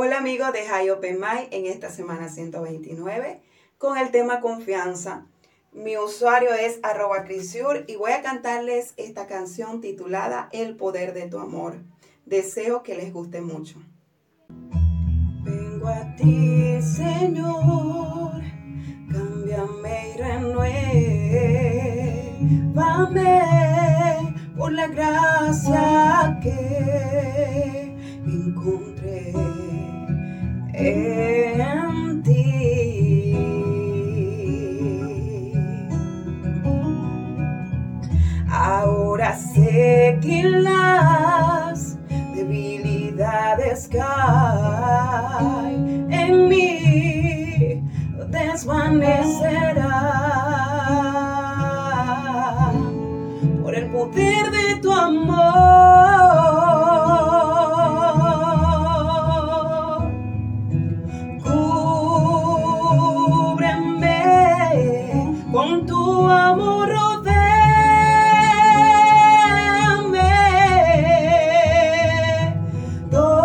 Hola amigos de High Open Mind en esta semana 129 con el tema confianza. Mi usuario es arroba y voy a cantarles esta canción titulada El poder de tu amor. Deseo que les guste mucho. Vengo a ti, Señor, cámbiame y renuévame por la gracia que encontré en ti. Ahora sé que las debilidades caen en mí, desvanecerá por el poder con tu amor rodéame, tómame,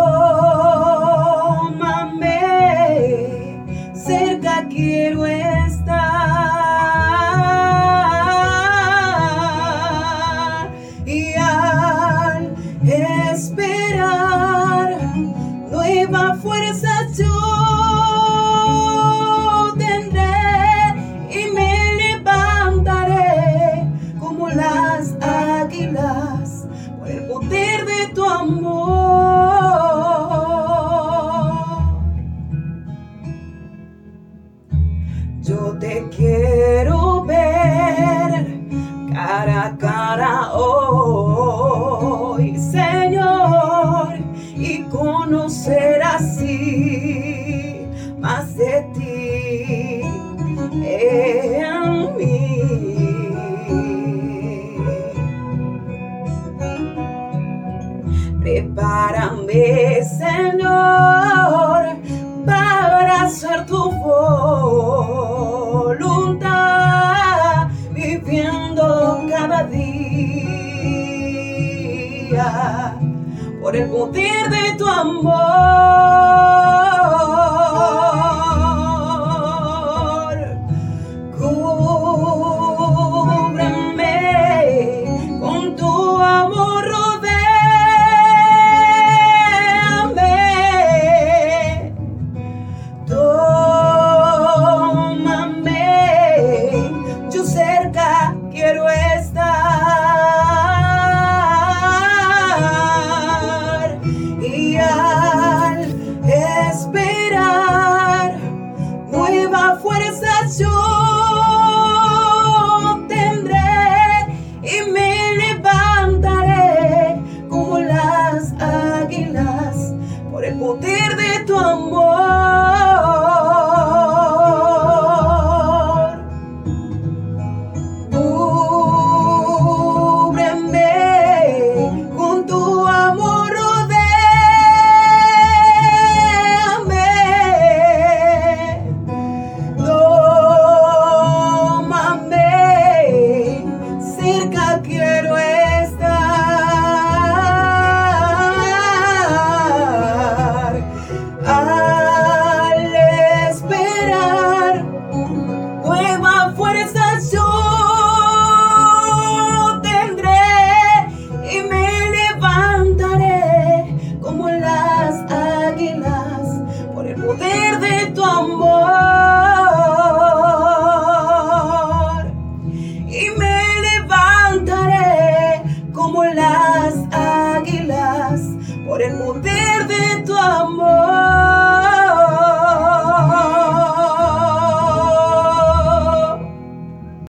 cerca quiero estar y al esperar nueva fuerza. Te quiero ver cara a cara hoy, Señor, y conocer así más de ti en mí. Prepárame, Señor, para ser tu voz por el poder de tu amor. Como la arder de tu amor.